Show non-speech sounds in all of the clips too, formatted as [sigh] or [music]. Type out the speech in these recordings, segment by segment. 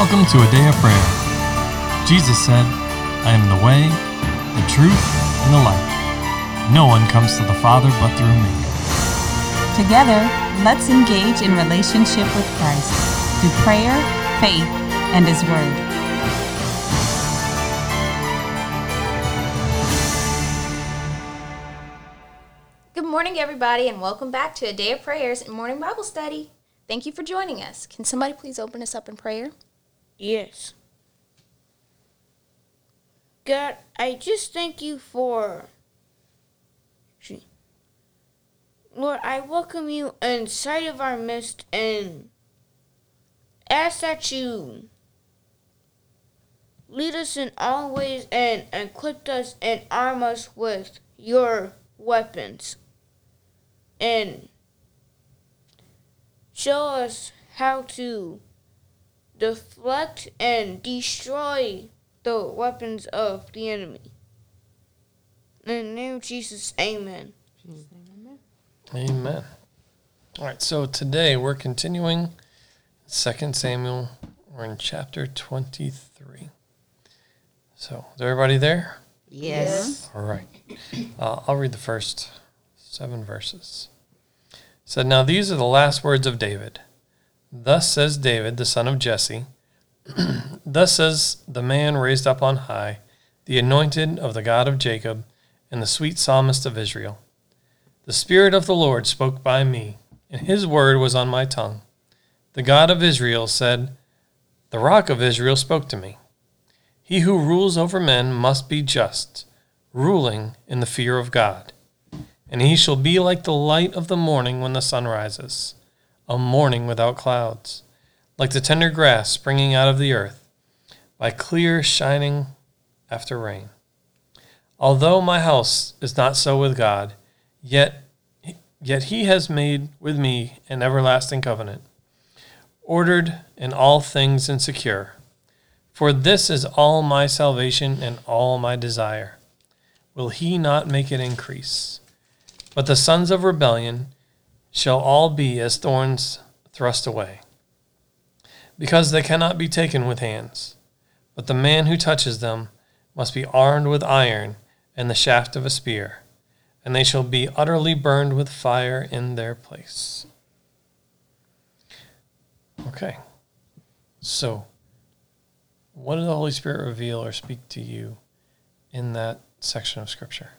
Welcome to a day of prayer. Jesus said, I am the way, the truth, and the life. No one comes to the Father but through me. Together, let's engage in relationship with Christ through prayer, faith, and His Word. Good morning, everybody, and welcome back to a day of prayers and morning Bible study. Thank you for joining us. Can somebody please open us up in prayer? Yes. God, I just thank you for. Lord, I welcome you inside of our midst and ask that you lead us in all ways and equip us and arm us with your weapons. And show us how to deflect and destroy the weapons of the enemy. In the name of Jesus, amen. Amen. All right, so today we're continuing 2 Samuel. We're in chapter 23. So, is everybody there? Yes. All right. Uh, I'll read the first seven verses. It said, Now these are the last words of David. Thus says David, the son of Jesse. [clears throat] Thus says the man raised up on high, the anointed of the God of Jacob, and the sweet psalmist of Israel. The Spirit of the Lord spoke by me, and his word was on my tongue. The God of Israel said, The rock of Israel spoke to me. He who rules over men must be just, ruling in the fear of God. And he shall be like the light of the morning when the sun rises, a morning without clouds, like the tender grass springing out of the earth, by clear shining after rain. Although my house is not so with God, yet yet he has made with me an everlasting covenant, ordered in all things and secure. For this is all my salvation and all my desire. Will he not make it increase? But the sons of rebellion shall all be as thorns thrust away, because they cannot be taken with hands. But the man who touches them must be armed with iron and the shaft of a spear, and they shall be utterly burned with fire in their place. Okay. So, what did the Holy Spirit reveal or speak to you in that section of Scripture?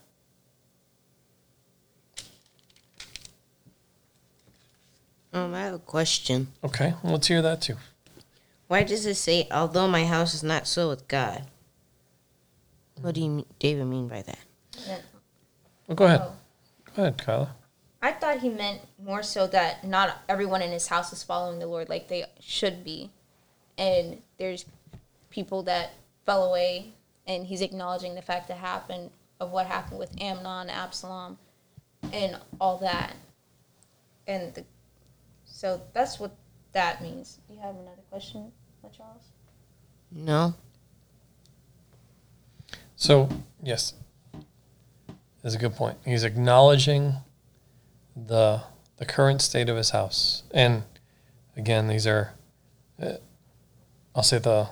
Um, I have a question. Okay, well, let's hear that too. Why does it say, "Although my house is not so with God"? What do you, mean- David, mean by that? Well, go ahead. Oh. Go ahead, Kyla. I thought he meant more so that not everyone in his house is following the Lord like they should be. And there's people that fell away, and he's acknowledging the fact that happened of what happened with Amnon, Absalom, and all that. And the, so that's what that means. Do you have another question, Charles? No. So, yes, that's a good point. He's acknowledging the the current state of his house, and again, these are, uh, I'll say the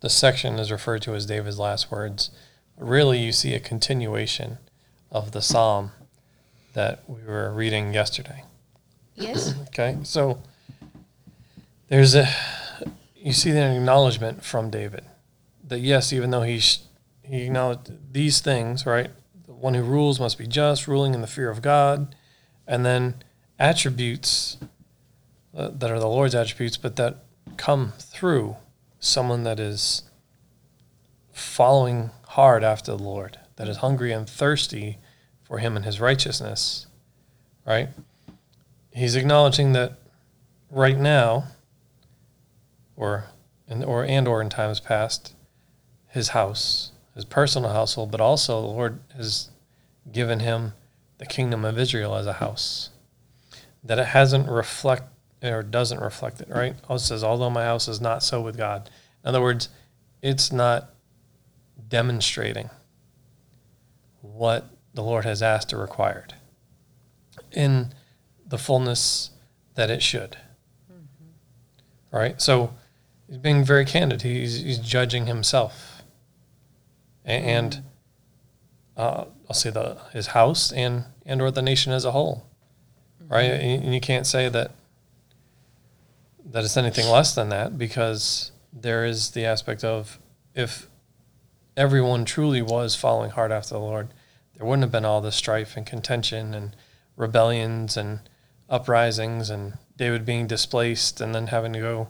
the section is referred to as David's last words. Really, you see a continuation of the psalm that we were reading yesterday. Yes. [clears throat] Okay, so there's a you see an acknowledgement from David that yes, even though he sh- he acknowledged these things, right? The one who rules must be just, ruling in the fear of God, and then attributes uh, that are the Lord's attributes, but that come through someone that is following hard after the Lord, that is hungry and thirsty for Him and His righteousness, right? He's acknowledging that right now, or and or and or in times past, his house, his personal household, but also the Lord has given him the kingdom of Israel as a house. That it hasn't reflect or doesn't reflect it, right? Also says, although my house is not so with God. In other words, it's not demonstrating what the Lord has asked or required in the fullness that it should. Right? So he's being very candid. He's he's judging himself, A- and uh, I'll say the his house and and or the nation as a whole, right? And and you can't say that that it's anything less than that because there is the aspect of if everyone truly was following hard after the Lord, there wouldn't have been all this strife and contention and rebellions and uprisings and David being displaced and then having to go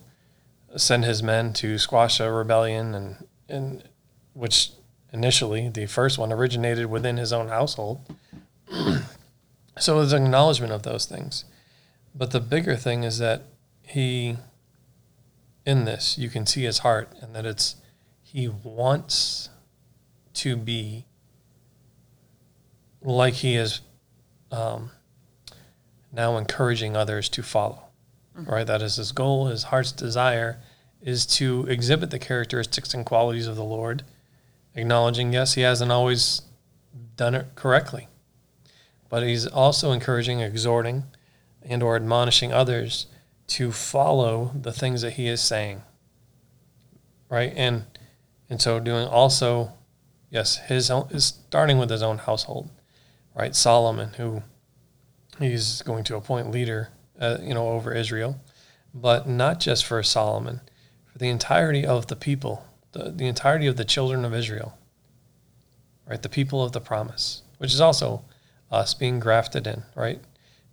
send his men to squash a rebellion and and which initially the first one originated within his own household. [clears throat] so it was an acknowledgement of those things. But the bigger thing is that he in this you can see his heart and that it's he wants to be like he is um, now encouraging others to follow. Mm-hmm. Right? That is his goal, his heart's desire is to exhibit the characteristics and qualities of the Lord, acknowledging, yes, he hasn't always done it correctly. But he's also encouraging, exhorting, and or admonishing others to follow the things that he is saying. Right? And and so doing also, yes, his own is starting with his own household. Right? Solomon, who he's going to appoint leader, uh, you know, over Israel, but not just for Solomon, for the entirety of the people, the, the entirety of the children of Israel, right? The people of the promise, which is also us being grafted in, right?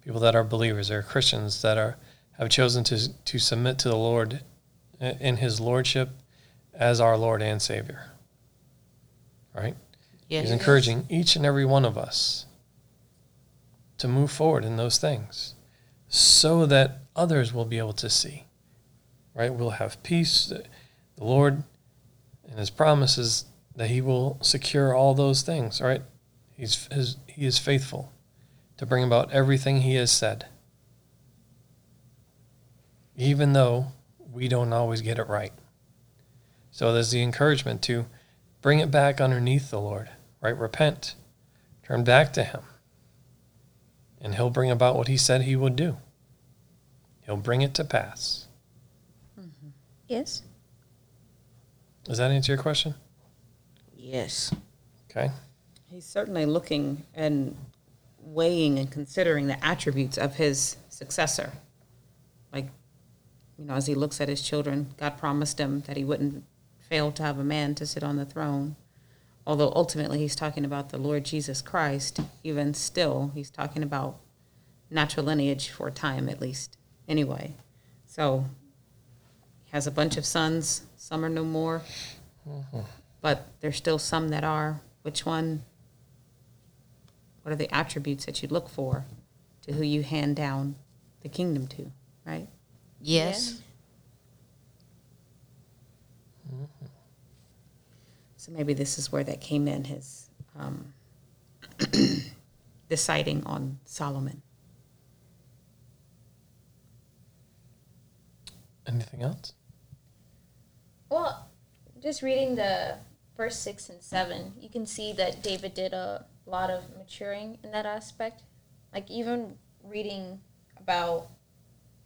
People that are believers, they're Christians that are have chosen to to submit to the Lord in His lordship as our Lord and Savior, right? Yes. He's encouraging each and every one of us to move forward in those things so that others will be able to see. Right? We'll have peace. The Lord and his promises that he will secure all those things, right? He's his, he is faithful to bring about everything he has said. Even though we don't always get it right. So there's the encouragement to bring it back underneath the Lord, right? Repent, turn back to Him, and He'll bring about what He said He would do. He'll bring it to pass. Mm-hmm. Yes. Does that answer your question? Yes. Okay. He's certainly looking and weighing and considering the attributes of his successor. Like, you know, as he looks at his children, God promised him that he wouldn't fail to have a man to sit on the throne. Although ultimately he's talking about the Lord Jesus Christ, even still, he's talking about natural lineage for a time at least, anyway. So he has a bunch of sons, some are no more, but there's still some that are. Which one? What are the attributes that you look for to who you hand down the kingdom to, right? Yes. So maybe this is where that came in, his um, [clears throat] deciding on Solomon. Anything else? Well, just reading the verse six and seven, you can see that David did a lot of maturing in that aspect. Like even reading about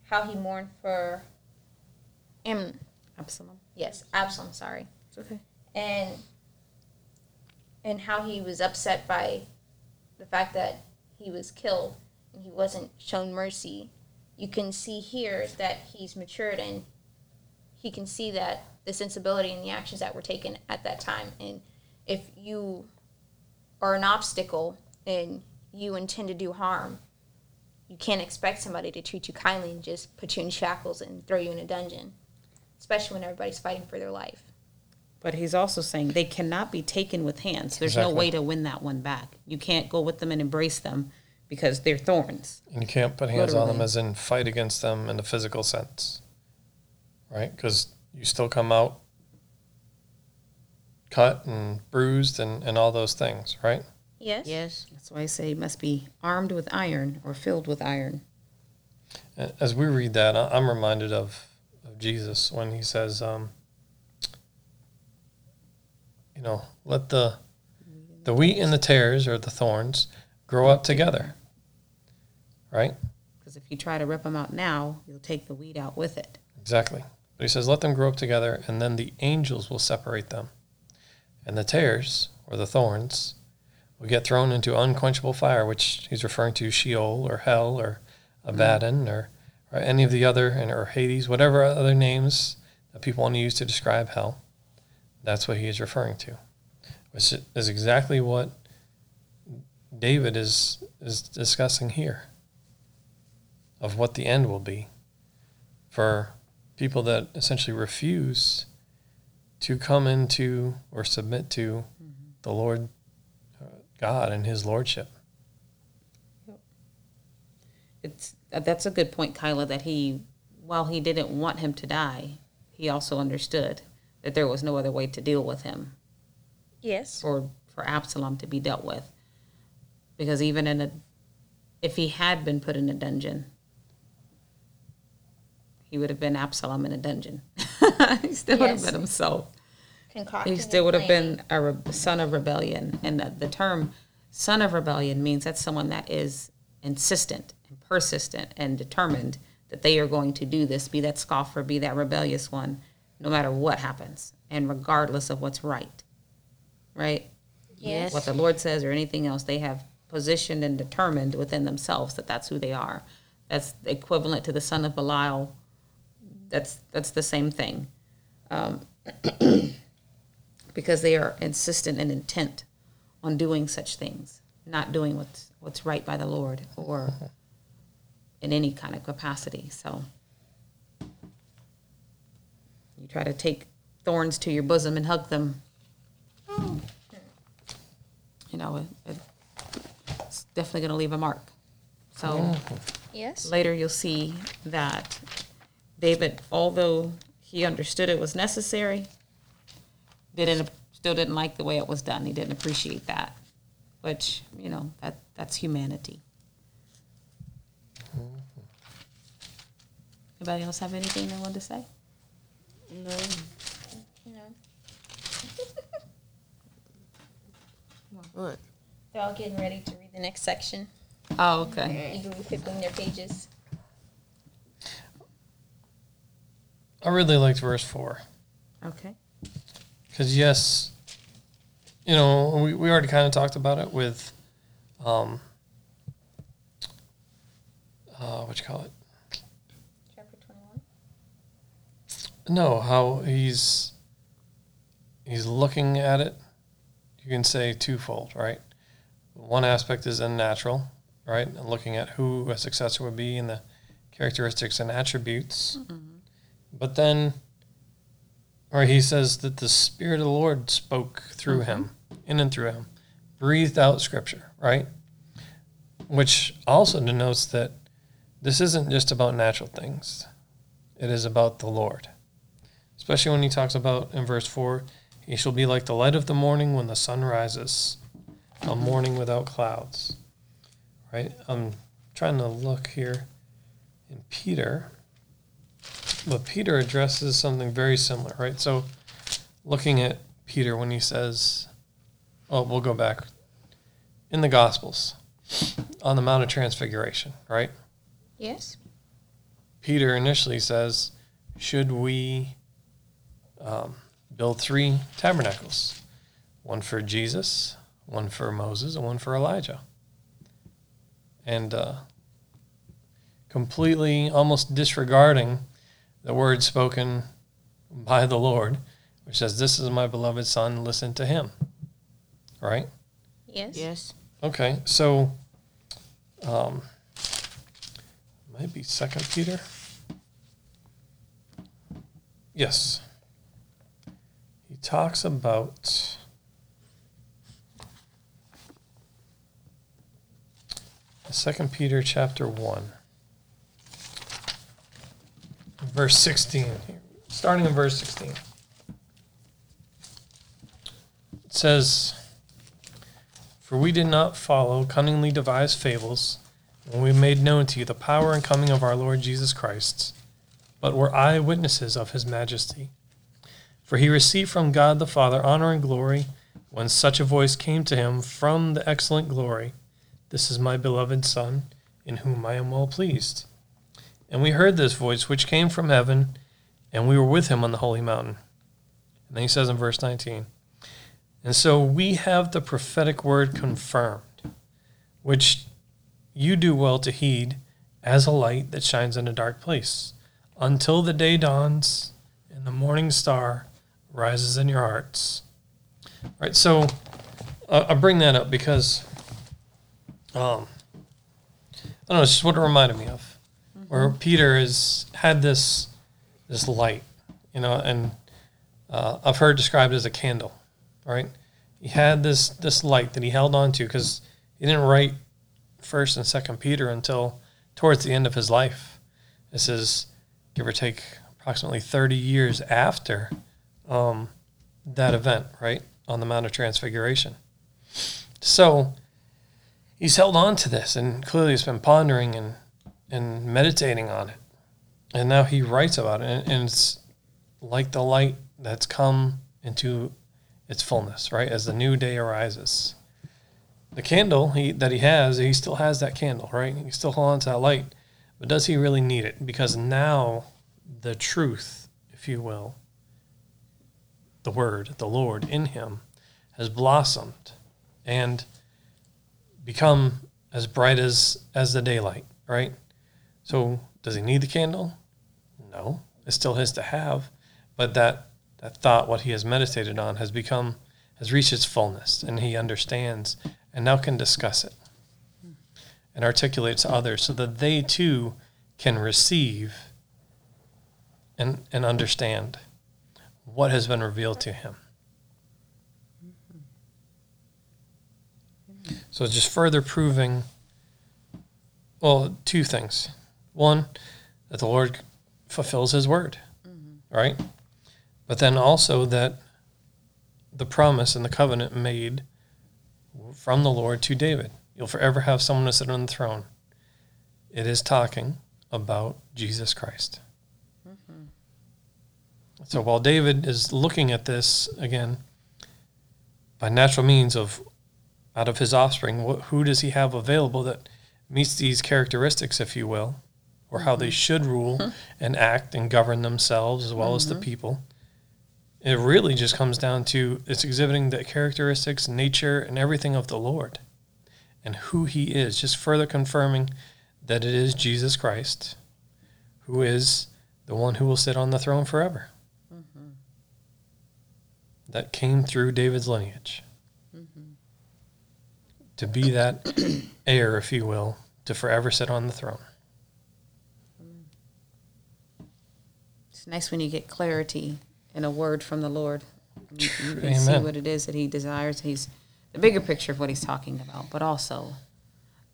how he mourned for Am Absalom. yes, Absalom, sorry. It's okay. And and how he was upset by the fact that he was killed and he wasn't shown mercy. You can see here that he's matured and he can see that the sensibility and the actions that were taken at that time. And if you are an obstacle and you intend to do harm you can't expect somebody to treat you kindly and just put you in shackles and throw you in a dungeon especially when everybody's fighting for their life But he's also saying they cannot be taken with hands. There's no way to win that one back. You can't go with them and embrace them because they're thorns. And you can't put hands on them as in fight against them in a physical sense, right? Because you still come out cut and bruised and, and all those things, right? yes Yes. That's why I say you must be armed with iron or filled with iron. As we read that, I- I'm reminded of, of Jesus when he says, um, you know, let the the wheat and the tares or the thorns grow up together, right? Because if you try to rip them out now, you'll take the wheat out with it. Exactly. But he says, Let them grow up together, and then the angels will separate them. And the tares, or the thorns, will get thrown into unquenchable fire, which he's referring to Sheol or hell or Abaddon mm-hmm. or, or any of the other, or Hades, whatever other names that people want to use to describe hell. That's what he is referring to. Which is exactly what David is, is discussing here of what the end will be for people that essentially refuse to come into or submit to the Lord uh, God and his lordship. It's uh, that's a good point, Kyla. That he, while he didn't want him to die, he also understood that there was no other way to deal with him Yes. or for Absalom to be dealt with. Because even in a, if he had been put in a dungeon, he would have been Absalom in a dungeon. [laughs] he still would have been himself. Concocting He still would have been a re- son of rebellion. And the, the term son of rebellion means that's someone that is insistent and persistent and determined that they are going to do this, be that scoffer, be that rebellious one, no matter what happens, and regardless of what's right. Right? Yes. What the Lord says or anything else, they have positioned and determined within themselves that that's who they are. That's equivalent to the son of Belial. That's that's the same thing um, [clears throat] because they are insistent and intent on doing such things, not doing what's what's right by the Lord or [laughs] in any kind of capacity. So you try to take thorns to your bosom and hug them. You know, it, it's definitely going to leave a mark. So Yes. later you'll see that David, although he understood it was necessary, didn't still didn't like the way it was done. He didn't appreciate that, which you know that that's humanity. Anybody else have anything they want to say? No. No. [laughs] What? They're all getting ready to read the next section. Oh, okay. Eagerly flipping their pages. I really liked verse 4. Okay. Because, yes, you know, we, we already kind of talked about it with, um, uh, what you call it? Chapter 21. No, how he's he's looking at it. You can say twofold, right? One aspect is unnatural, right? And looking at who a successor would be and the characteristics and attributes. Mm-hmm. But then, or he says that the Spirit of the Lord spoke through him, mm-hmm. in and through him, breathed out Scripture, right? Which also denotes that this isn't just about natural things; it is about the Lord especially when he talks about in verse 4 he shall be like the light of the morning when the sun rises a morning without clouds. Right? I'm trying to look here in peter but peter addresses something very similar right? So looking at peter when he says oh we'll go back. In the gospels on the mount of transfiguration right? Yes. Peter initially says, Should we um, build three tabernacles? One for Jesus, one for Moses, and one for Elijah. And uh, completely, almost disregarding the word spoken by the Lord, which says, This is my beloved Son, listen to him. Right? Yes. Yes. Okay, so um, might be Second Peter. Yes, he talks about Second Peter chapter one, verse sixteen. Starting in verse sixteen, it says. For we did not follow cunningly devised fables when we made known to you the power and coming of our Lord Jesus Christ, but were eyewitnesses of his majesty. For he received from God the Father honor and glory when such a voice came to him from the excellent glory This is my beloved Son, in whom I am well pleased. And we heard this voice which came from heaven and we were with him on the holy mountain. And then he says in verse 19, and so we have the prophetic word confirmed, which you do well to heed as a light that shines in a dark place, until the day dawns and the morning star rises in your hearts. Right. So uh, I bring that up because um, I don't know. It's just what it reminded me of, where Peter has had this this light, you know, and uh, I've heard described as a candle, right? He had this this light that he held on to because he didn't write First and Second Peter until towards the end of his life. This is give or take approximately thirty years after um, that event, right on the Mount of Transfiguration. So he's held on to this and clearly he's been pondering and, and meditating on it. And now he writes about it. And, and it's like the light that's come into its fullness, right? As the new day arises. The candle he, that he has, he still has that candle, right? He still holds on to that light. But does he really need it? Because now the truth, if you will, the word, the Lord in him, has blossomed and become as bright as as the daylight, right? So does he need the candle? No. It's still his to have, but that that thought, what he has meditated on, has become has reached its fullness and he understands and now can discuss it and articulate to others so that they too can receive and, and understand what has been revealed to him. So it's just further proving, well, two things. One, that the Lord fulfills his word, mm-hmm. right? But then also that the promise and the covenant made from the Lord to David. You'll forever have someone to sit on the throne. It is talking about Jesus Christ. So while David is looking at this again by natural means of out of his offspring, wh- who does he have available that meets these characteristics, if you will, or how they mm-hmm. should rule hmm. and act and govern themselves as well as the mm-hmm. people? It really just comes down to it's exhibiting the characteristics, nature, and everything of the Lord and who he is, just further confirming that it is Jesus Christ who is the one who will sit on the throne forever. That came through David's lineage. Mm-hmm. To be that [clears throat] heir, if you will, to forever sit on the throne. It's nice when you get clarity in a word from the Lord. You, you can see what it is that He desires. He's the bigger picture of what He's talking about, but also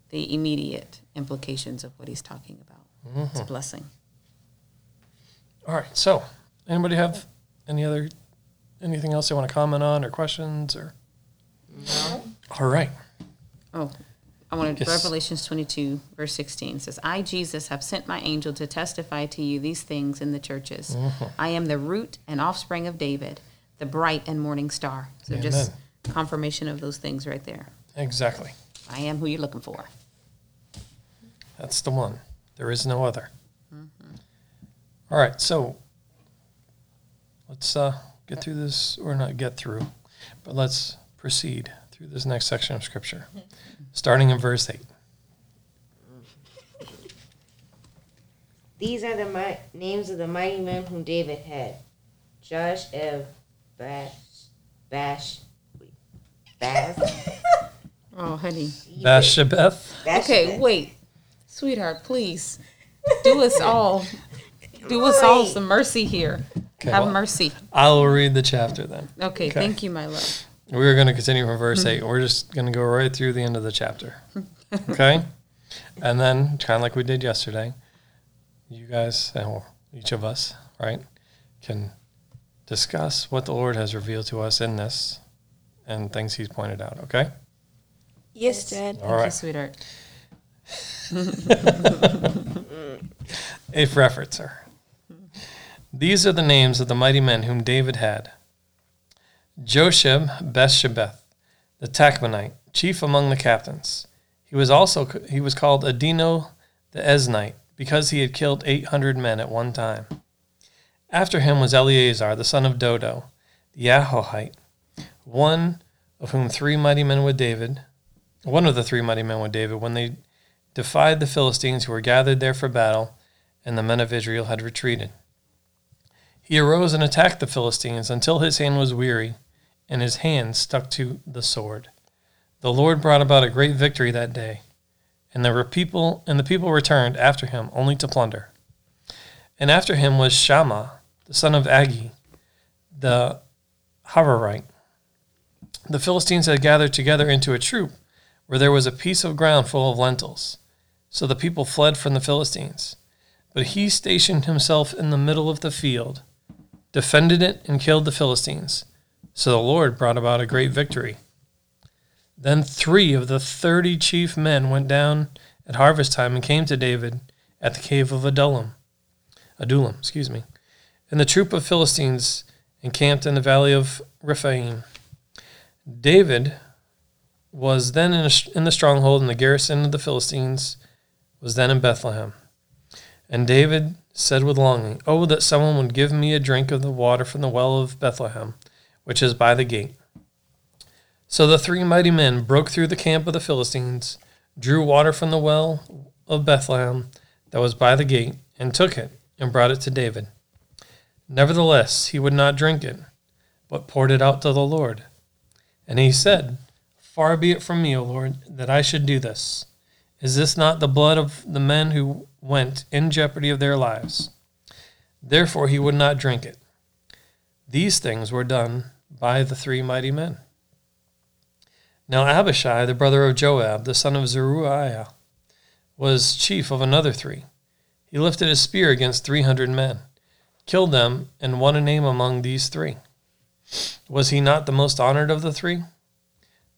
the immediate implications of what He's talking about. It's a mm-hmm. blessing. All right. So, anybody have any other anything else they want to comment on or questions or? No. All right. Oh, I wanted Yes. Revelations 22, verse 16 says, I, Jesus, have sent my angel to testify to you these things in the churches. Mm-hmm. I am the root and offspring of David, the bright and morning star. So just confirmation of those things right there. Exactly. I am who you're looking for. That's the one. There is no other. All right, so let's uh, get through this, or not get through, but let's proceed through this next section of Scripture, [laughs] starting in verse 8. These are the mi- names of the mighty men whom David had: Josh, Ev, Bash, Bash, wait, Baz, [laughs] Oh, honey. Bashabeth. Okay, wait. Sweetheart, please. Do us all. [laughs] Do us all Right. some mercy here. Okay, Have well- mercy. I will read the chapter then. Okay, Okay. thank you, my love. We're going to continue from verse 8. We're just going to go right through the end of the chapter. [laughs] Okay? and then, kind of like we did yesterday, you guys, and well, each of us, right, can discuss what the Lord has revealed to us in this and things He's pointed out. Okay? Yes, Dad. All Thank you, sweetheart. [laughs] A for effort, sir. These are the names of the mighty men whom David had Josheb Bethshebeth, the Tachmonite, chief among the captains. He was also he was called Adino the Eznite because he had killed eight hundred men at one time. After him was Eleazar, the son of Dodo, the Ahohite, one of whom three mighty men with David, one of the three mighty men with David, when they defied the Philistines who were gathered there for battle, and the men of Israel had retreated. He arose and attacked the Philistines until his hand was weary, and his hand stuck to the sword. The Lord brought about a great victory that day, and were people and the people returned after him only to plunder. And after him was Shammah, the son of Agee, the Hararite. The Philistines had gathered together into a troop where there was a piece of ground full of lentils. So the people fled from the Philistines. But he stationed himself in the middle of the field, defended it, and killed the Philistines. So the Lord brought about a great victory. Then three of the thirty chief men went down at harvest time and came to David at the cave of Adullam. Adullam, excuse me. And the troop of Philistines encamped in the valley of Rephaim. David was then in, a, in the stronghold, and the garrison of the Philistines was then in Bethlehem. And David said with longing, Oh, that someone would give me a drink of the water from the well of Bethlehem, which is by the gate. So the three mighty men broke through the camp of the Philistines, drew water from the well of Bethlehem that was by the gate, and took it, and brought it to David. Nevertheless, he would not drink it, but poured it out to the Lord. And he said, Far be it from me, O Lord, that I should do this. Is this not the blood of the men who went in jeopardy of their lives? Therefore he would not drink it. These things were done by the three mighty men. Now Abishai, the brother of Joab, the son of Zeruiah, was chief of another three. He lifted a spear against three hundred men, killed them, and won a name among these three. Was he not the most honored of the three?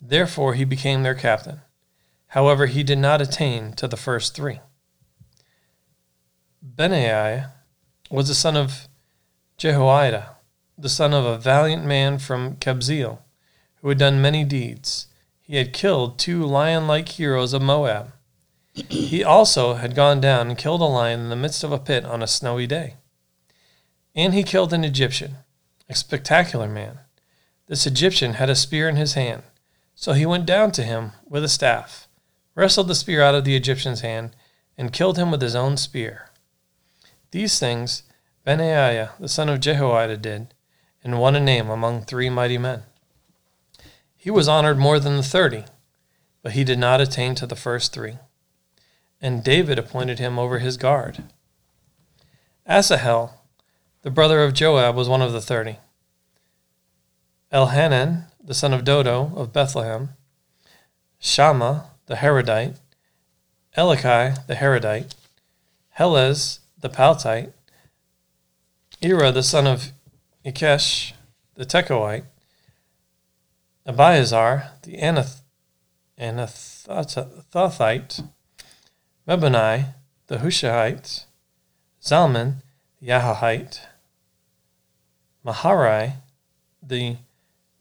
Therefore he became their captain. However, he did not attain to the first three. Benaiah was the son of Jehoiada, the son of a valiant man from Kabzeel, who had done many deeds. He had killed two lion like heroes of Moab. He also had gone down and killed a lion in the midst of a pit on a snowy day. And he killed an Egyptian, a spectacular man. This Egyptian had a spear in his hand. So he went down to him with a staff, wrestled the spear out of the Egyptian's hand, and killed him with his own spear. These things Benaiah, the son of Jehoiada, did, and won a name among three mighty men. He was honored more than the thirty, but he did not attain to the first three. And David appointed him over his guard. Asahel, the brother of Joab, was one of the thirty. Elhanan, the son of Dodo of Bethlehem, Shammah, the Harodite, Elikai, the Harodite, Helez, the Paltite, Ira, the son of Ikesh, the Tekoite, Abiazar, the Anath- Anathothite, Mebonai, the Hushaite, Zalman, the Yahahite, Maharai, the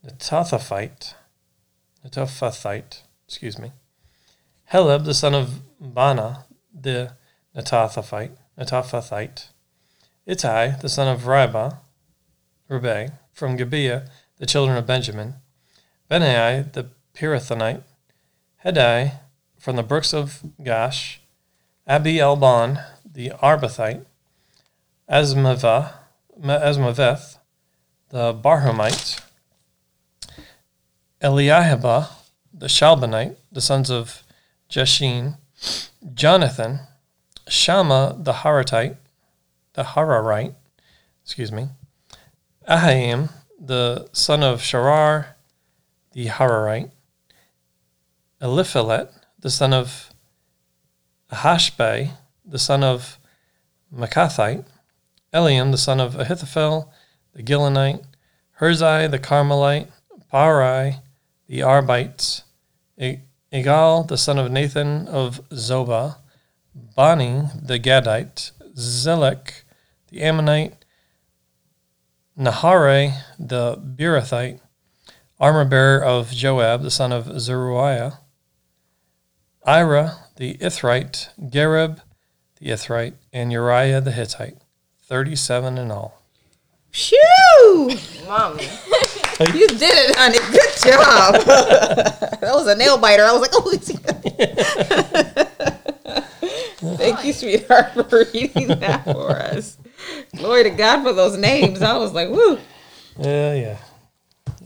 Netophathite, Netophathite, excuse me, Heleb, the son of Bana, the Netophathite, Ittai, the son of Ribah, Rebbe, from Gibeah, the children of Benjamin, Benai, the Pirathonite, Hedai, from the brooks of Gash, Abi Elban, the Arbathite, Asmavah, Asmaveth, the Barhumite, Eliahibah, the Shaalbonite, the sons of Jeshin, Jonathan, Shammah the Haratite, the Hararite, excuse me, Ahaim, the son of Sharar, the Hararite, Eliphelet, the son of Ahashbai, the son of Maachathite, Eliam, the son of Ahithophel, the Gilonite, Herzai, the Carmelite, Parai, the Arbites, Igal, the son of Nathan of Zobah, Bani, the Gadite, Zelek, the Ammonite, Naharai, the Beerothite, armor bearer of Joab, the son of Zeruiah, Ira, the Ithrite, Gareb, the Ithrite, and Uriah the Hittite, 37 in all. Phew! Mommy. [laughs] You did it, honey. Good job. [laughs] that was a nail biter. I was like, oh, it's [laughs] Thank you, sweetheart, for reading that for us. Glory to God for those names. I was like, woo. Yeah, yeah.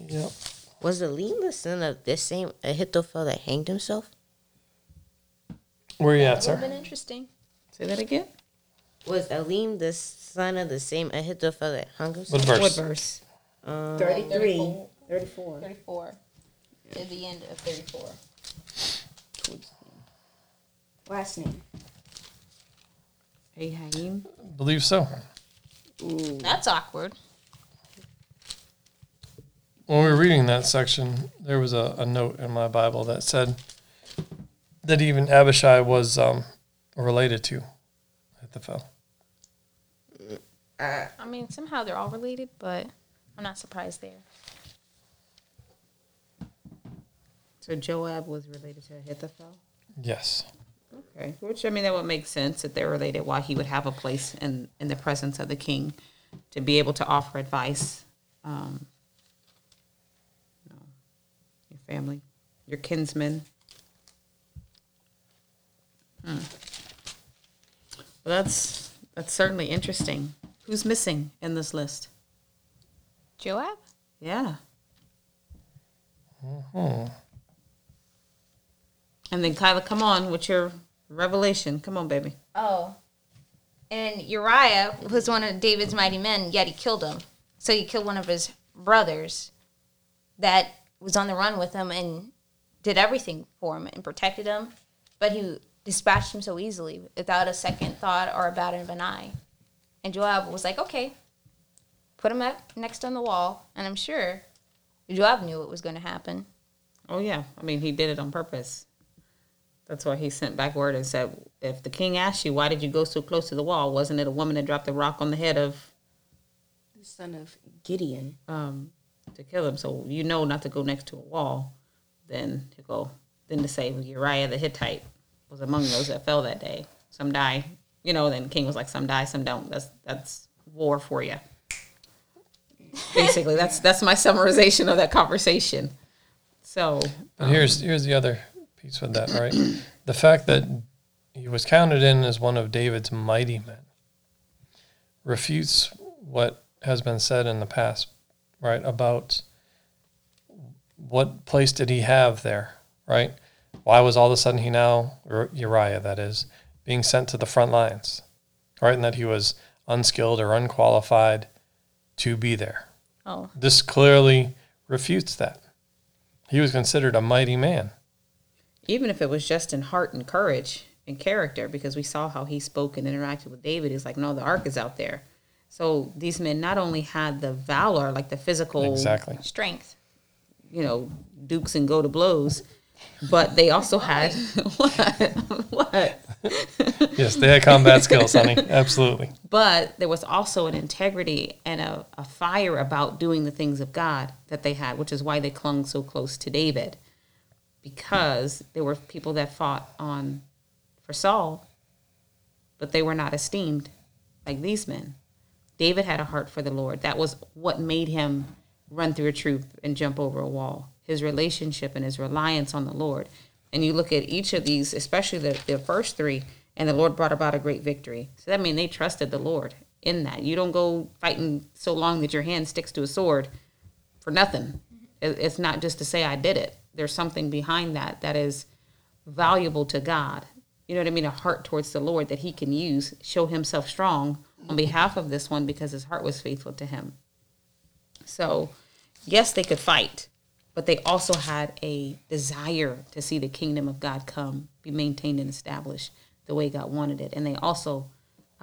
Yep. Was Eliam the son of this same Ahithophel that hanged himself? Where are you at, That would sir? been interesting. Say that again. Was Eliam the son of the same Ahithophel that hung himself? What What verse? Verse? Um, 33. 34. 34. To the end of 34. Last name. Ahaim. Believe so. Ooh. That's awkward. When we were reading that section, there was a, a note in my Bible that said that even Abishai was um, related to Ahithophel. I mean, somehow they're all related, but I'm not surprised there. So Joab was related to Ahithophel. Yes. Okay, which I mean that would make sense that they're related. Why he would have a place in in the presence of the king to be able to offer advice. Um, you know, your family, your kinsmen. Hmm. Well, that's that's certainly interesting. Who's missing in this list? Joab? Yeah. Mm-hmm. And then Kyla, come on with your revelation. Come on, baby. Oh. And Uriah was one of David's mighty men, yet he killed him. So he killed one of his brothers that was on the run with him and did everything for him and protected him. But he dispatched him so easily without a second thought or a bat of an eye. And Joab was like, okay, put him up next on the wall. And I'm sure Joab knew what was going to happen. Oh yeah, I mean he did it on purpose. That's why he sent back word and said, "If the king asked you, why did you go so close to the wall? Wasn't it a woman that dropped the rock on the head of The son of Gideon. um, to kill him? So you know not to go next to a wall." Then to go, then to say well, Uriah the Hittite was among those that fell that day. Some die, you know. Then the king was like, "Some die, some don't." That's that's war for you. Basically, that's that's my summarization of that conversation. So But here's here's the other piece with that, right? [clears throat] the fact that he was counted in as one of David's mighty men refutes what has been said in the past, right? About what place did he have there, right? Why was all of a sudden he now, or Uriah that is, being sent to the front lines, right? And that he was unskilled or unqualified to be there. Oh, This clearly refutes that. He was considered a mighty man. even if it was just in heart and courage and character, because we saw how he spoke and interacted with David. He's like, no, the ark is out there. So these men not only had the valor, like the physical, Exactly. strength. you know, dukes and go to blows, but they also had [laughs] what? what? Yes, they had combat skills, honey. Absolutely. But there was also an integrity and a, a fire about doing the things of God that they had, which is why they clung so close to David. Because there were people that fought on for Saul, but they were not esteemed like these men. David had a heart for the Lord. That was what made him run through a troop and jump over a wall. His relationship and his reliance on the Lord. And you look at each of these, especially the, the first three, and the Lord brought about a great victory. So that means they trusted the Lord in that. You don't go fighting so long that your hand sticks to a sword for nothing. It's not just to say I did it. There's something behind that that is valuable to God. You know what I mean? A heart towards the Lord that He can use, show Himself strong on behalf of this one because His heart was faithful to Him. So, yes, they could fight, but they also had a desire to see the kingdom of God come, be maintained and established the way God wanted it. And they also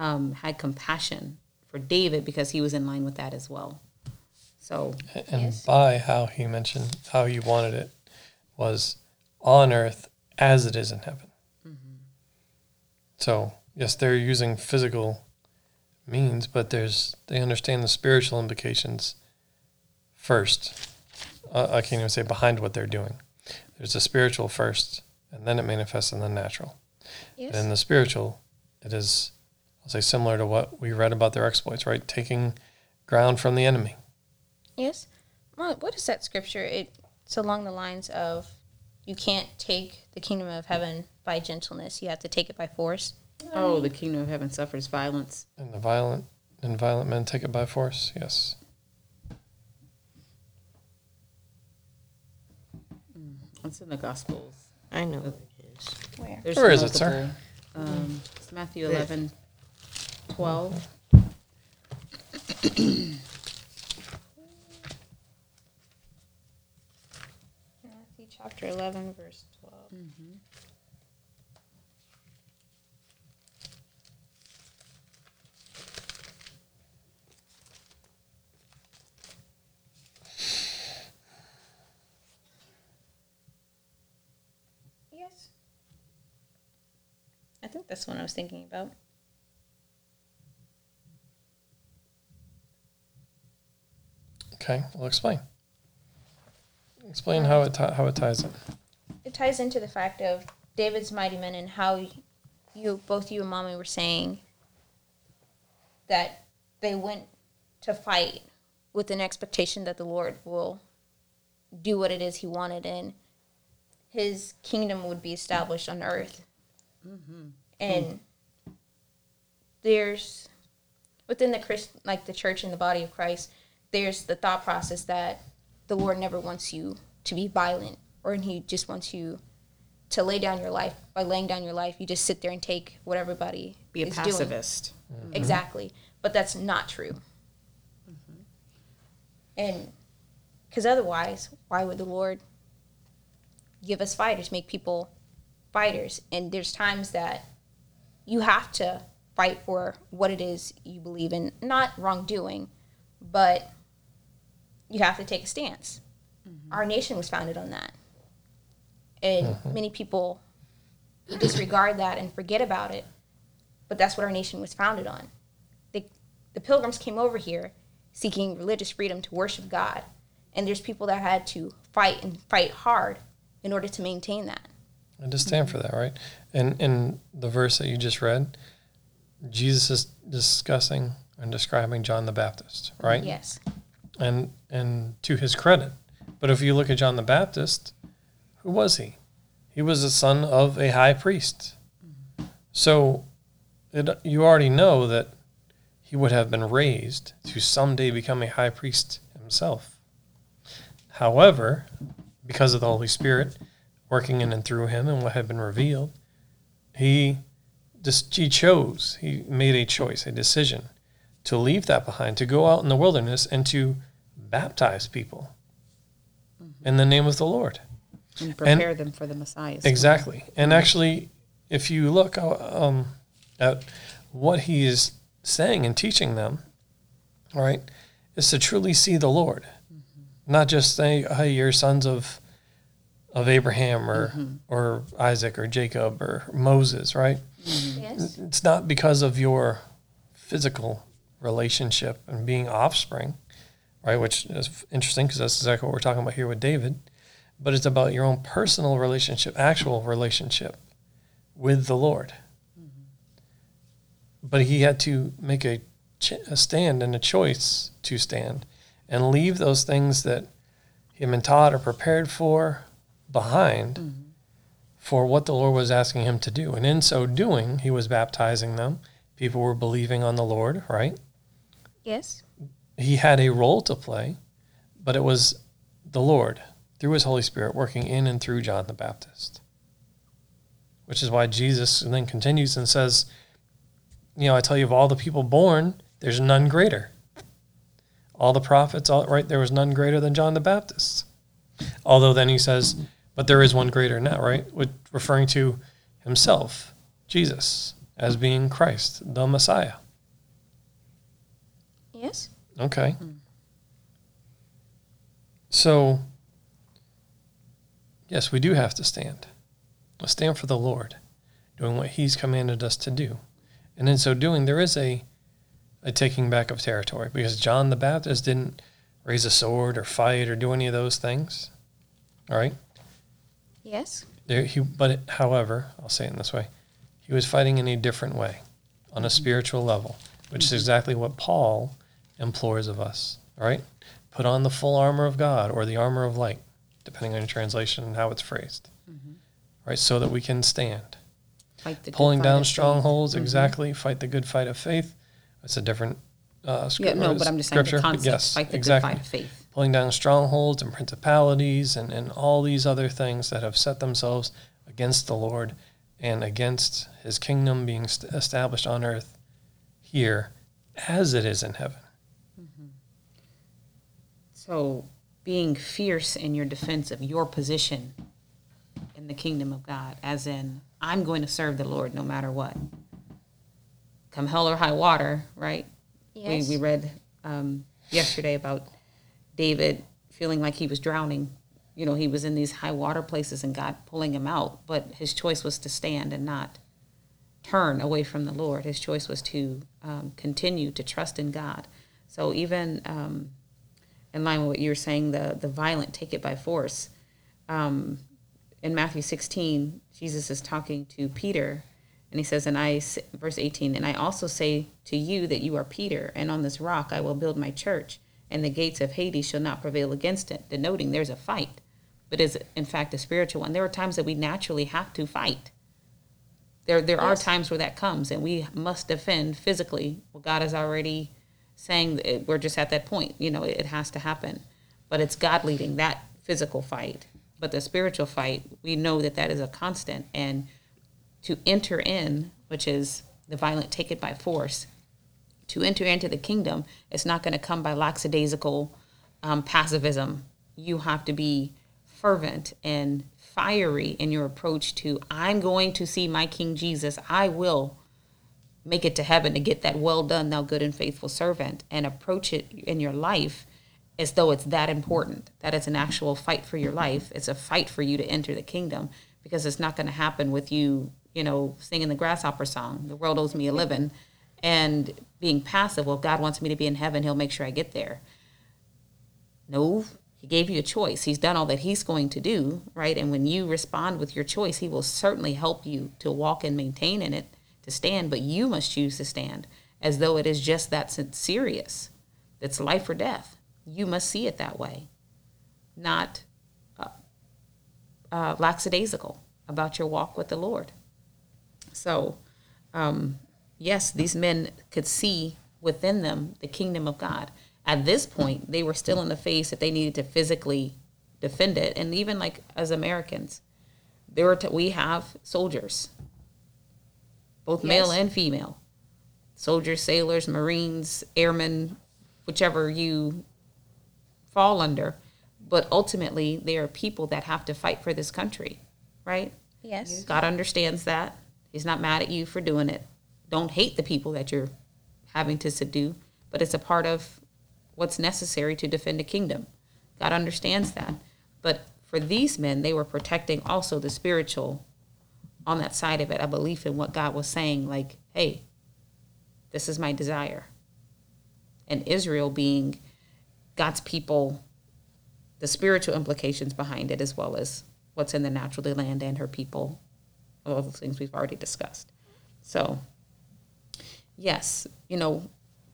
um, had compassion for David because he was in line with that as well. So, And by how he mentioned how he wanted it was on earth as it is in heaven. So, yes, they're using physical means, but there's they understand the spiritual implications first. Uh, I can't even say behind what they're doing. There's a spiritual first, and then it manifests in the natural. Yes. And in the spiritual, it is, I'll say, similar to what we read about their exploits, right? Taking ground from the enemy. Yes. Well, what is that scripture? It's along the lines of you can't take the kingdom of heaven by gentleness. You have to take it by force. Oh, the kingdom of heaven suffers violence. And the violent and violent men take it by force. Yes. It's in the Gospels. I know it is. Where? There's Where is it, sir? Um, it's Matthew 11, 12. Matthew chapter 11, verse 12. Yes. I think that's I was thinking about. Okay. Well, explain. Explain how it ti- how it ties in. it ties into the fact of David's mighty men and how you both you and mommy were saying that they went to fight with an expectation that the Lord will do what it is he wanted and his kingdom would be established on earth. Mm-hmm. Hmm. And there's within the Christ like the church and the body of Christ, there's the thought process that the Lord never wants you to be violent or he just wants you to lay down your life. By laying down your life, you just sit there and take what everybody Be a is doing. pacifist. Mm-hmm. Exactly. But that's not true. Mm-hmm. And because otherwise, why would the Lord give us fighters, make people fighters? And there's times that you have to fight for what it is you believe in, not wrongdoing, but you have to take a stance. Mm-hmm. Our nation was founded on that. And mm-hmm. many people disregard that and forget about it. But that's what our nation was founded on. The, the pilgrims came over here seeking religious freedom to worship God. And there's people that had to fight and fight hard in order to maintain that. I just stand for that, right? And in the verse that you just read, Jesus is discussing and describing John the Baptist, right? Yes. And and to his credit. But if you look at John the Baptist, who was he? He was the son of a high priest. So it, you already know that he would have been raised to someday become a high priest himself. However, because of the Holy Spirit working in and through him and what had been revealed, he just he chose, he made a choice, a decision to leave that behind, to go out in the wilderness and to baptize people in the name of the Lord. And prepare them for the Messiah. Exactly. And actually, if you look uh, um, at what he is saying and teaching them, right, is to truly see the Lord, not just say, "Hey, you're sons of of Abraham or mm-hmm. or Isaac or Jacob or Moses," right? Mm-hmm. Yes. It's not because of your physical relationship and being offspring, right? Which is interesting because that's exactly what we're talking about here with David. But it's about your own personal relationship, actual relationship with the Lord. Mm-hmm. But he had to make a, ch- a stand and a choice to stand and leave those things that he had been taught or prepared for behind mm-hmm. for what the Lord was asking him to do. And in so doing, he was baptizing them. People were believing on the Lord, right? Yes. He had a role to play, but it was the Lord through his Holy Spirit working in and through John the Baptist. Which is why Jesus then continues and says, You know, I tell you, of all the people born, there's none greater. All the prophets, all, right, there was none greater than John the Baptist. Although then he says, But there is one greater now, right? With, referring to himself, Jesus, as being Christ, the Messiah. Yes. Okay. So, yes, we do have to stand. Let's stand for the Lord, doing what He's commanded us to do. And in so doing, there is a, a taking back of territory because John the Baptist didn't raise a sword or fight or do any of those things. All right? Yes. There, he, but however, I'll say it in this way: he was fighting in a different way, on a mm-hmm. spiritual level, which is mm-hmm. exactly what Paul implores of us, right? Put on the full armor of God or the armor of light, depending on your translation and how it's phrased, mm-hmm. right? So that we can stand. Fight the good Pulling down strongholds, exactly. Fight the good fight of faith. That's a different uh, Yeah, no, but I'm just saying the concept. Yes, fight the exactly. good fight of faith. Pulling down strongholds and principalities and, and all these other things that have set themselves against the Lord and against his kingdom being st- established on earth here as it is in heaven. So being fierce in your defense of your position in the kingdom of God, as in, I'm going to serve the Lord no matter what. Come hell or high water, right? Yes. We, we read um, yesterday about David feeling like he was drowning. You know, he was in these high water places and God pulling him out, but his choice was to stand and not turn away from the Lord. His choice was to um, continue to trust in God. So even um, in line with what you were saying, the the violent take it by force. Um, in Matthew 16, Jesus is talking to Peter, and he says, "And I, verse 18, and I also say to you that you are Peter, and on this rock I will build my church, and the gates of Hades shall not prevail against it." Denoting there's a fight, but is in fact a spiritual one. There are times that we naturally have to fight. There, there are times where that comes, and we must defend physically. Well, God is already saying it- we're just at that point. You know, it, it has to happen, but it's God leading that physical fight. But the spiritual fight, we know that that is a constant, and to enter in, which is the violent take it by force, to enter into the kingdom, it's not going to come by lackadaisical um, passivism. You have to be fervent and fiery in your approach to, I'm going to see my King Jesus. I will make it to heaven to get that well done, thou good and faithful servant, and approach it in your life as though it's that important, that it's an actual fight for your life. It's a fight for you to enter the kingdom because it's not going to happen with you, you know, singing the grasshopper song, the world owes me a living, and being passive. Well, if God wants me to be in heaven, he'll make sure I get there. No, he gave you a choice. He's done all that he's going to do, right? And when you respond with your choice, he will certainly help you to walk and maintain in it, to stand, but you must choose to stand as though it is just that serious. It's life or death. You must see it that way, not uh, uh, lackadaisical about your walk with the Lord. So, um, yes, these men could see within them the kingdom of God. At this point, they were still in the phase that they needed to physically defend it, and even like as Americans, there were t- we have soldiers, both male and female, soldiers, sailors, marines, airmen, whichever you fall under. But ultimately, they are people that have to fight for this country, right? Yes. God understands that. He's not mad at you for doing it. Don't hate the people that you're having to subdue, but it's a part of what's necessary to defend a kingdom. God understands that. But for these men, they were protecting also the spiritual on that side of it, a belief in what God was saying, like, hey, this is my desire. And Israel being God's people, the spiritual implications behind it, as well as what's in the natural, the land and her people, all those things we've already discussed. So, yes, you know,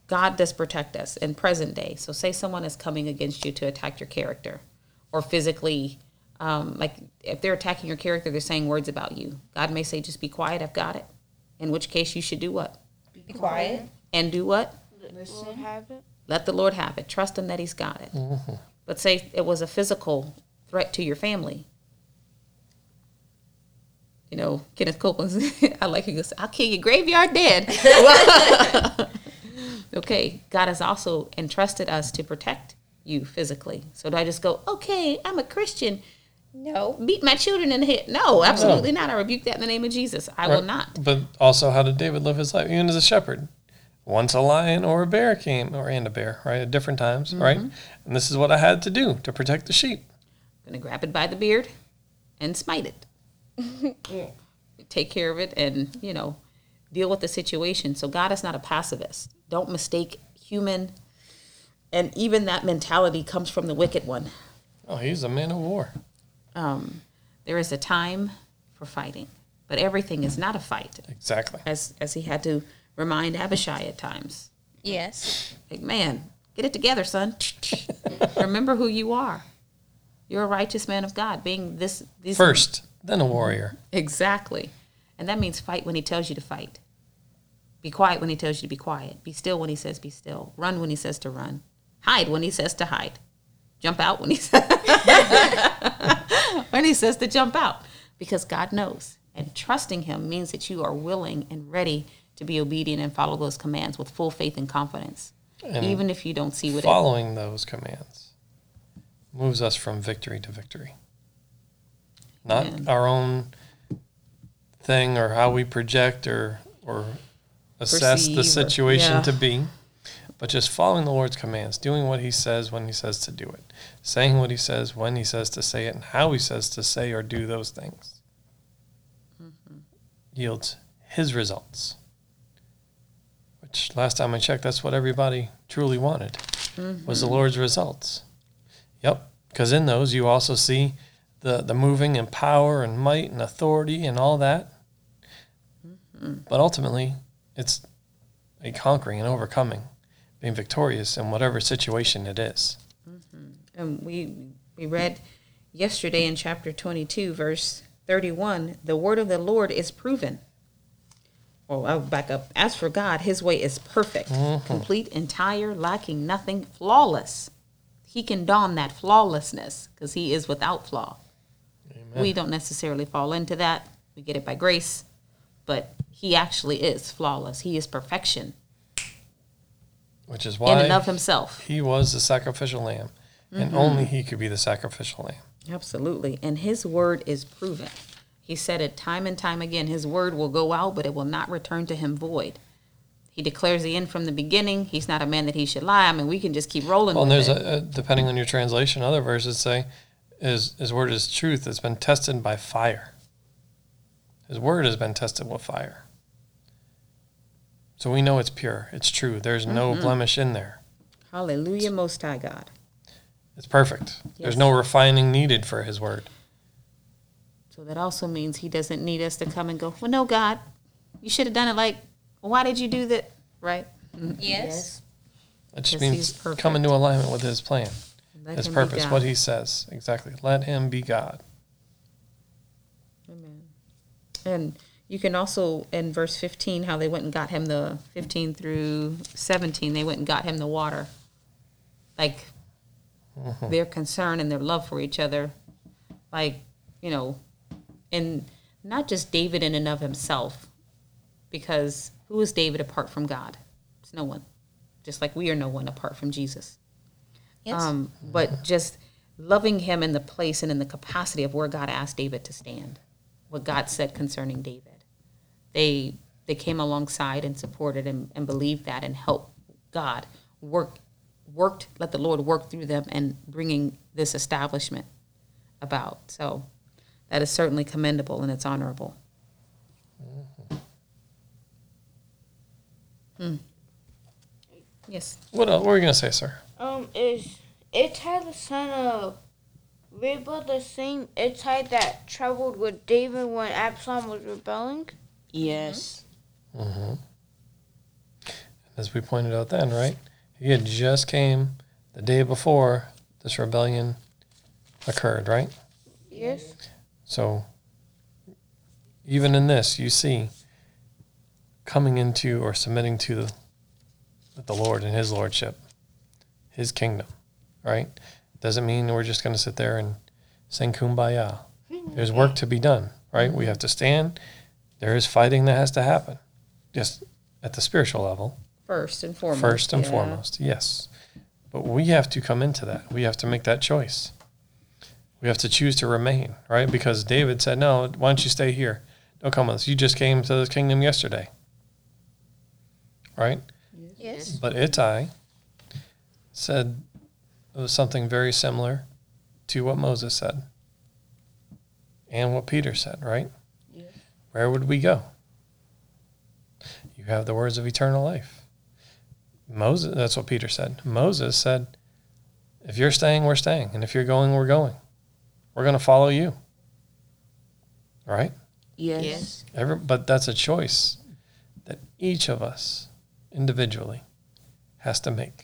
God does protect us in present day. So, say someone is coming against you to attack your character or physically, um, like if they're attacking your character, they're saying words about you. God may say, just be quiet, I've got it. In which case, you should do what? Be quiet. And do what? Lord have it. Let the Lord have it. Trust Him that He's got it. But say it was a physical threat to your family. You know, Kenneth Copeland, [laughs] I like he goes, I'll kill you graveyard dead. [laughs] [laughs] okay, God has also entrusted us to protect you physically. So do I just go, okay, I'm a Christian, No. beat my children in the head? No, absolutely not. I rebuke that in the name of Jesus. I will not. But also, how did David live his life? Even as a shepherd. Once a lion or a bear came, or and a bear, right? At different times, mm-hmm. right? And this is what I had to do to protect the sheep. gonna grab it by the beard and smite it. Take care of it and, you know, deal with the situation. So God is not a pacifist. Don't mistake human and even that mentality comes from the wicked one. Oh, he's a man of war. Um, there is a time for fighting, but everything is not a fight, Exactly. as as he had to remind Abishai at times. Yes. Like, man, Get it together, son. [laughs] Remember who you are. You're a righteous man of God, being this these First, then a warrior. Exactly. And that means fight when he tells you to fight. Be quiet when he tells you to be quiet. Be still when he says be still. Run when he says to run. Hide when he says to hide. Jump out when he [laughs] says [laughs] when he says to jump out. Because God knows. And trusting him means that you are willing and ready to be obedient and follow those commands with full faith and confidence. And even if you don't see what it Following those commands moves us from victory to victory. Not Amen. our own thing or how we project or or assess Perceive the or- situation yeah. to be, but just following the Lord's commands, doing what He says when He says to do it, saying what He says when He says to say it, and how He says to say or do those things Mm-hmm. yields His results. Which last time I checked, that's what everybody truly wanted was the Lord's results. Yep, because in those you also see the the moving and power and might and authority and all that. Mm-hmm. But ultimately, it's a conquering and overcoming, being victorious in whatever situation it is. Mm-hmm. And we we read yesterday in chapter 22, verse 31, the word of the Lord is proven. Oh, I'll back up. As for God, his way is perfect, mm-hmm. complete, entire, lacking nothing, flawless. He can don that flawlessness because he is without flaw. We don't necessarily fall into that. We get it by grace, but he actually is flawless. He is perfection Which is why in and of himself. he was the sacrificial lamb, and mm-hmm. only he could be the sacrificial lamb. Absolutely. And his word is proven. He said it time and time again. His word will go out, but it will not return to him void. He declares the end from the beginning. He's not a man that he should lie. I mean, we can just keep rolling Well, and there's a, a depending on your translation, other verses say his his word is truth. It's been tested by fire. His word has been tested with fire. So we know it's pure. It's true. There's no Mm-hmm. blemish in there. Hallelujah, Most High God. It's perfect. There's no refining needed for his word. So that also means he doesn't need us to come and go, well, no, God, you should have done it like, why did you do that? Right? Yes. It just means he's perfect. come into alignment with his plan, Let his purpose, what he says. Exactly. Let him be God. Amen. And you can also, in verse 15, how they went and got him the 15 through 17, they went and got him the water. Like mm-hmm. their concern and their love for each other. Like, you know, and not just David in and of himself, because who is David apart from God? It's no one. Just like we are no one apart from Jesus. Yes. Um, but just loving him in the place and in the capacity of where God asked David to stand, what God said concerning David. They they came alongside and supported and, and believed that and helped God work worked let the Lord work through them and bringing this establishment about. So that is certainly commendable and it's honorable. Hmm. Yes. What, else, what were you going to say, sir? Um, is Ittai the son of Ribai the same Ittai that traveled with David when Absalom was rebelling? Yes. Mhm. As we pointed out then, right? He had just came the day before this rebellion occurred, right? Yes. So even in this, you see coming into or submitting to the, the Lord and His lordship, His kingdom, right? Doesn't mean we're just going to sit there and sing kumbaya. There's work to be done, right? We have to stand. There is fighting that has to happen, just at the spiritual level. First and foremost. First and yeah. foremost, yes. But we have to come into that. We have to make that choice. We have to choose to remain, right? Because David said, No, why don't you stay here? Don't come with us. You just came to the kingdom yesterday. Right? Yes. But Ittai said it was something very similar to what Moses said and what Peter said, right? Where would we go? You have the words of eternal life. Moses, that's what Peter said. Moses said, if you're staying, we're staying. And if you're going, we're going. We're going to follow you. Right? Yes. Yes. Every, but that's a choice that each of us individually has to make.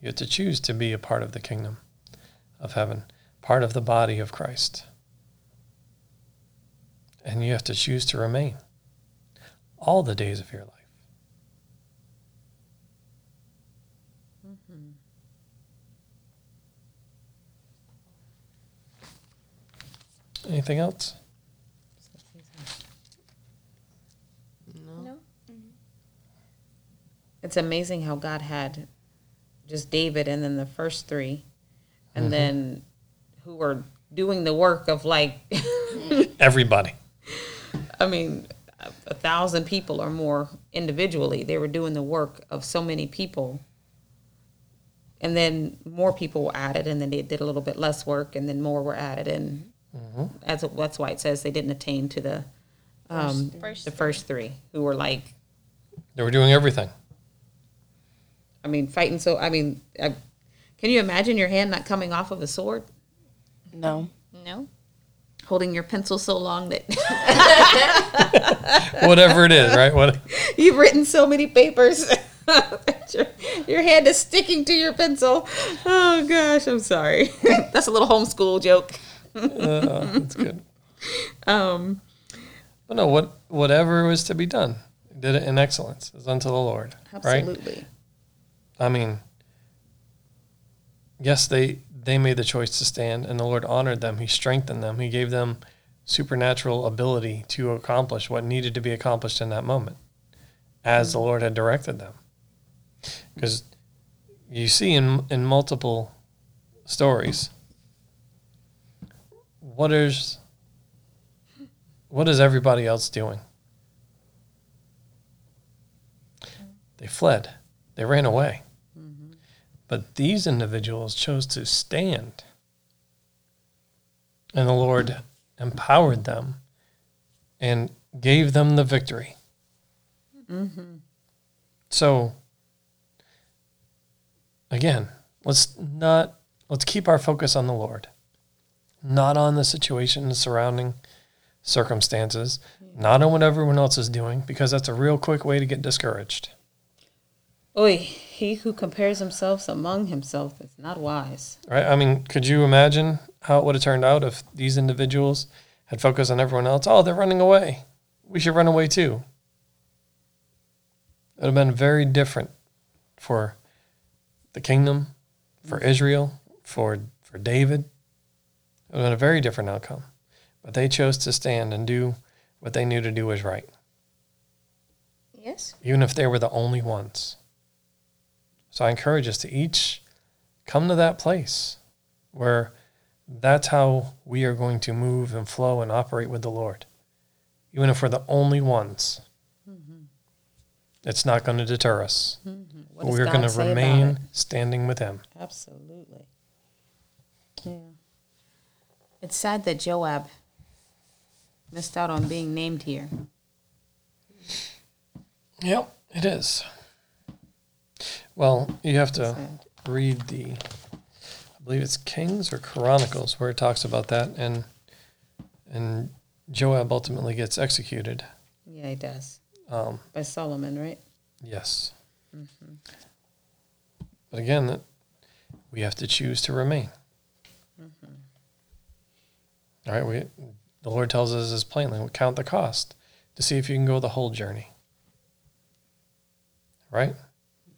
You have to choose to be a part of the kingdom of heaven, part of the body of Christ. And you have to choose to remain all the days of your life. Mm-hmm. Anything else? No. It's amazing how God had just David and then the first three, and Mm-hmm. then who were doing the work of like, [laughs] Everybody. I mean, a, a thousand people or more individually. They were doing the work of so many people. And then more people were added, and then they did a little bit less work, and then more were added, and as that's why it says they didn't attain to the um, First the first three who were like They were doing everything. I mean, fighting so. I mean, I, can you imagine your hand not coming off of a sword, No. No. holding your pencil so long that [laughs] Whatever it is, right? What [laughs] you've written so many papers. [laughs] your, your hand is sticking to your pencil. Oh gosh, I'm sorry. That's a little homeschool joke. uh, that's good. Um, But no, what whatever was to be done, did it in excellence, as unto the Lord. Right? I mean, yes, they they made the choice to stand, and the Lord honored them. He strengthened them. He gave them supernatural ability to accomplish what needed to be accomplished in that moment, as the Lord had directed them. Because you see in in multiple stories, what is what is everybody else doing? They fled. They ran away. But these individuals chose to stand. And the Lord empowered them and gave them the victory. Mm-hmm. So, again, let's not, let's keep our focus on the Lord, not on the situation and surrounding circumstances, not on what everyone else is doing, because that's a real quick way to get discouraged. Oy, he who compares himself among himself is not wise. Right? I mean, could you imagine how it would have turned out if these individuals had focused on everyone else? Oh, they're running away. We should run away too. It would have been very different for the kingdom, for mm-hmm. Israel, for for David. It would have been a very different outcome. But they chose to stand and do what they knew to do was right, Yes. even if they were the only ones. So I encourage us to each come to that place where that's how we are going to move and flow and operate with the Lord. Even if we're the only ones, it's not going to deter us. Mm-hmm. Does we're going to remain standing with Him. Absolutely. Yeah. It's sad that Joab missed out on being named here. Yep, it is. Well, you have to read the, I believe it's Kings or Chronicles, where it talks about that, and and Joab ultimately gets executed. Yeah, he does. Um, By Solomon, right? Yes. But again, that we have to choose to remain. All right, we the Lord tells us this plainly. We count the cost to see if you can go the whole journey. Right?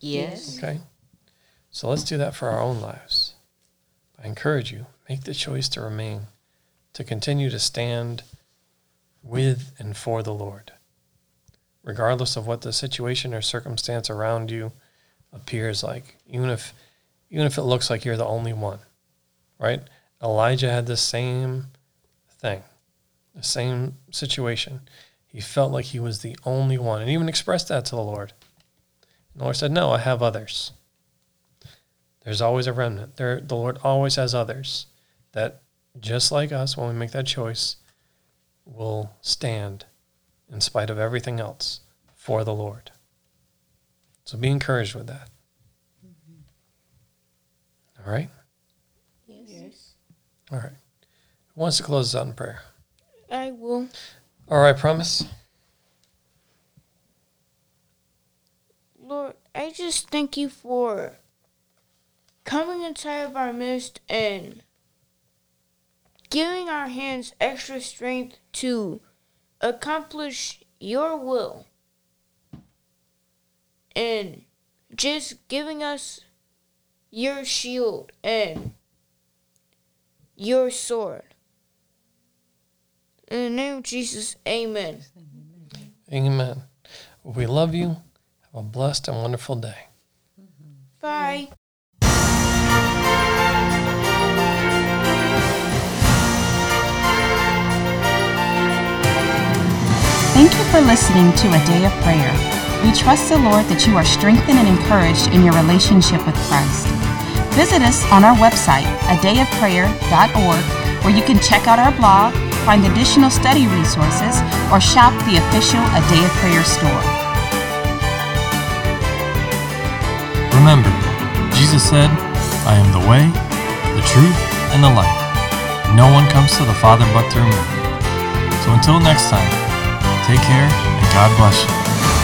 Yes. Okay. So let's do that for our own lives. I encourage you, make the choice to remain, to continue to stand with and for the Lord. Regardless of what the situation or circumstance around you appears like, even if even if it looks like you're the only one. Right? Elijah had the same thing, the same situation. He felt like he was the only one and even expressed that to the Lord. The Lord said, No, I have others. There's always a remnant. There, the Lord always has others that, just like us, when we make that choice, will stand in spite of everything else for the Lord. So be encouraged with that. All right? Yes. All right. Who wants to close us out in prayer? I will. All right, promise. Lord, I just thank you for coming inside of our midst and giving our hands extra strength to accomplish your will and just giving us your shield and your sword. In the name of Jesus, amen. Amen. We love you. Have a blessed and wonderful day. Bye. Thank you for listening to A Day of Prayer. We trust the Lord that you are strengthened and encouraged in your relationship with Christ. Visit us on our website, adayofprayer.org, where you can check out our blog, find additional study resources, or shop the official A Day of Prayer store. Remember, Jesus said, I am the way, the truth, and the life. No one comes to the Father but through me. So until next time, take care and God bless you.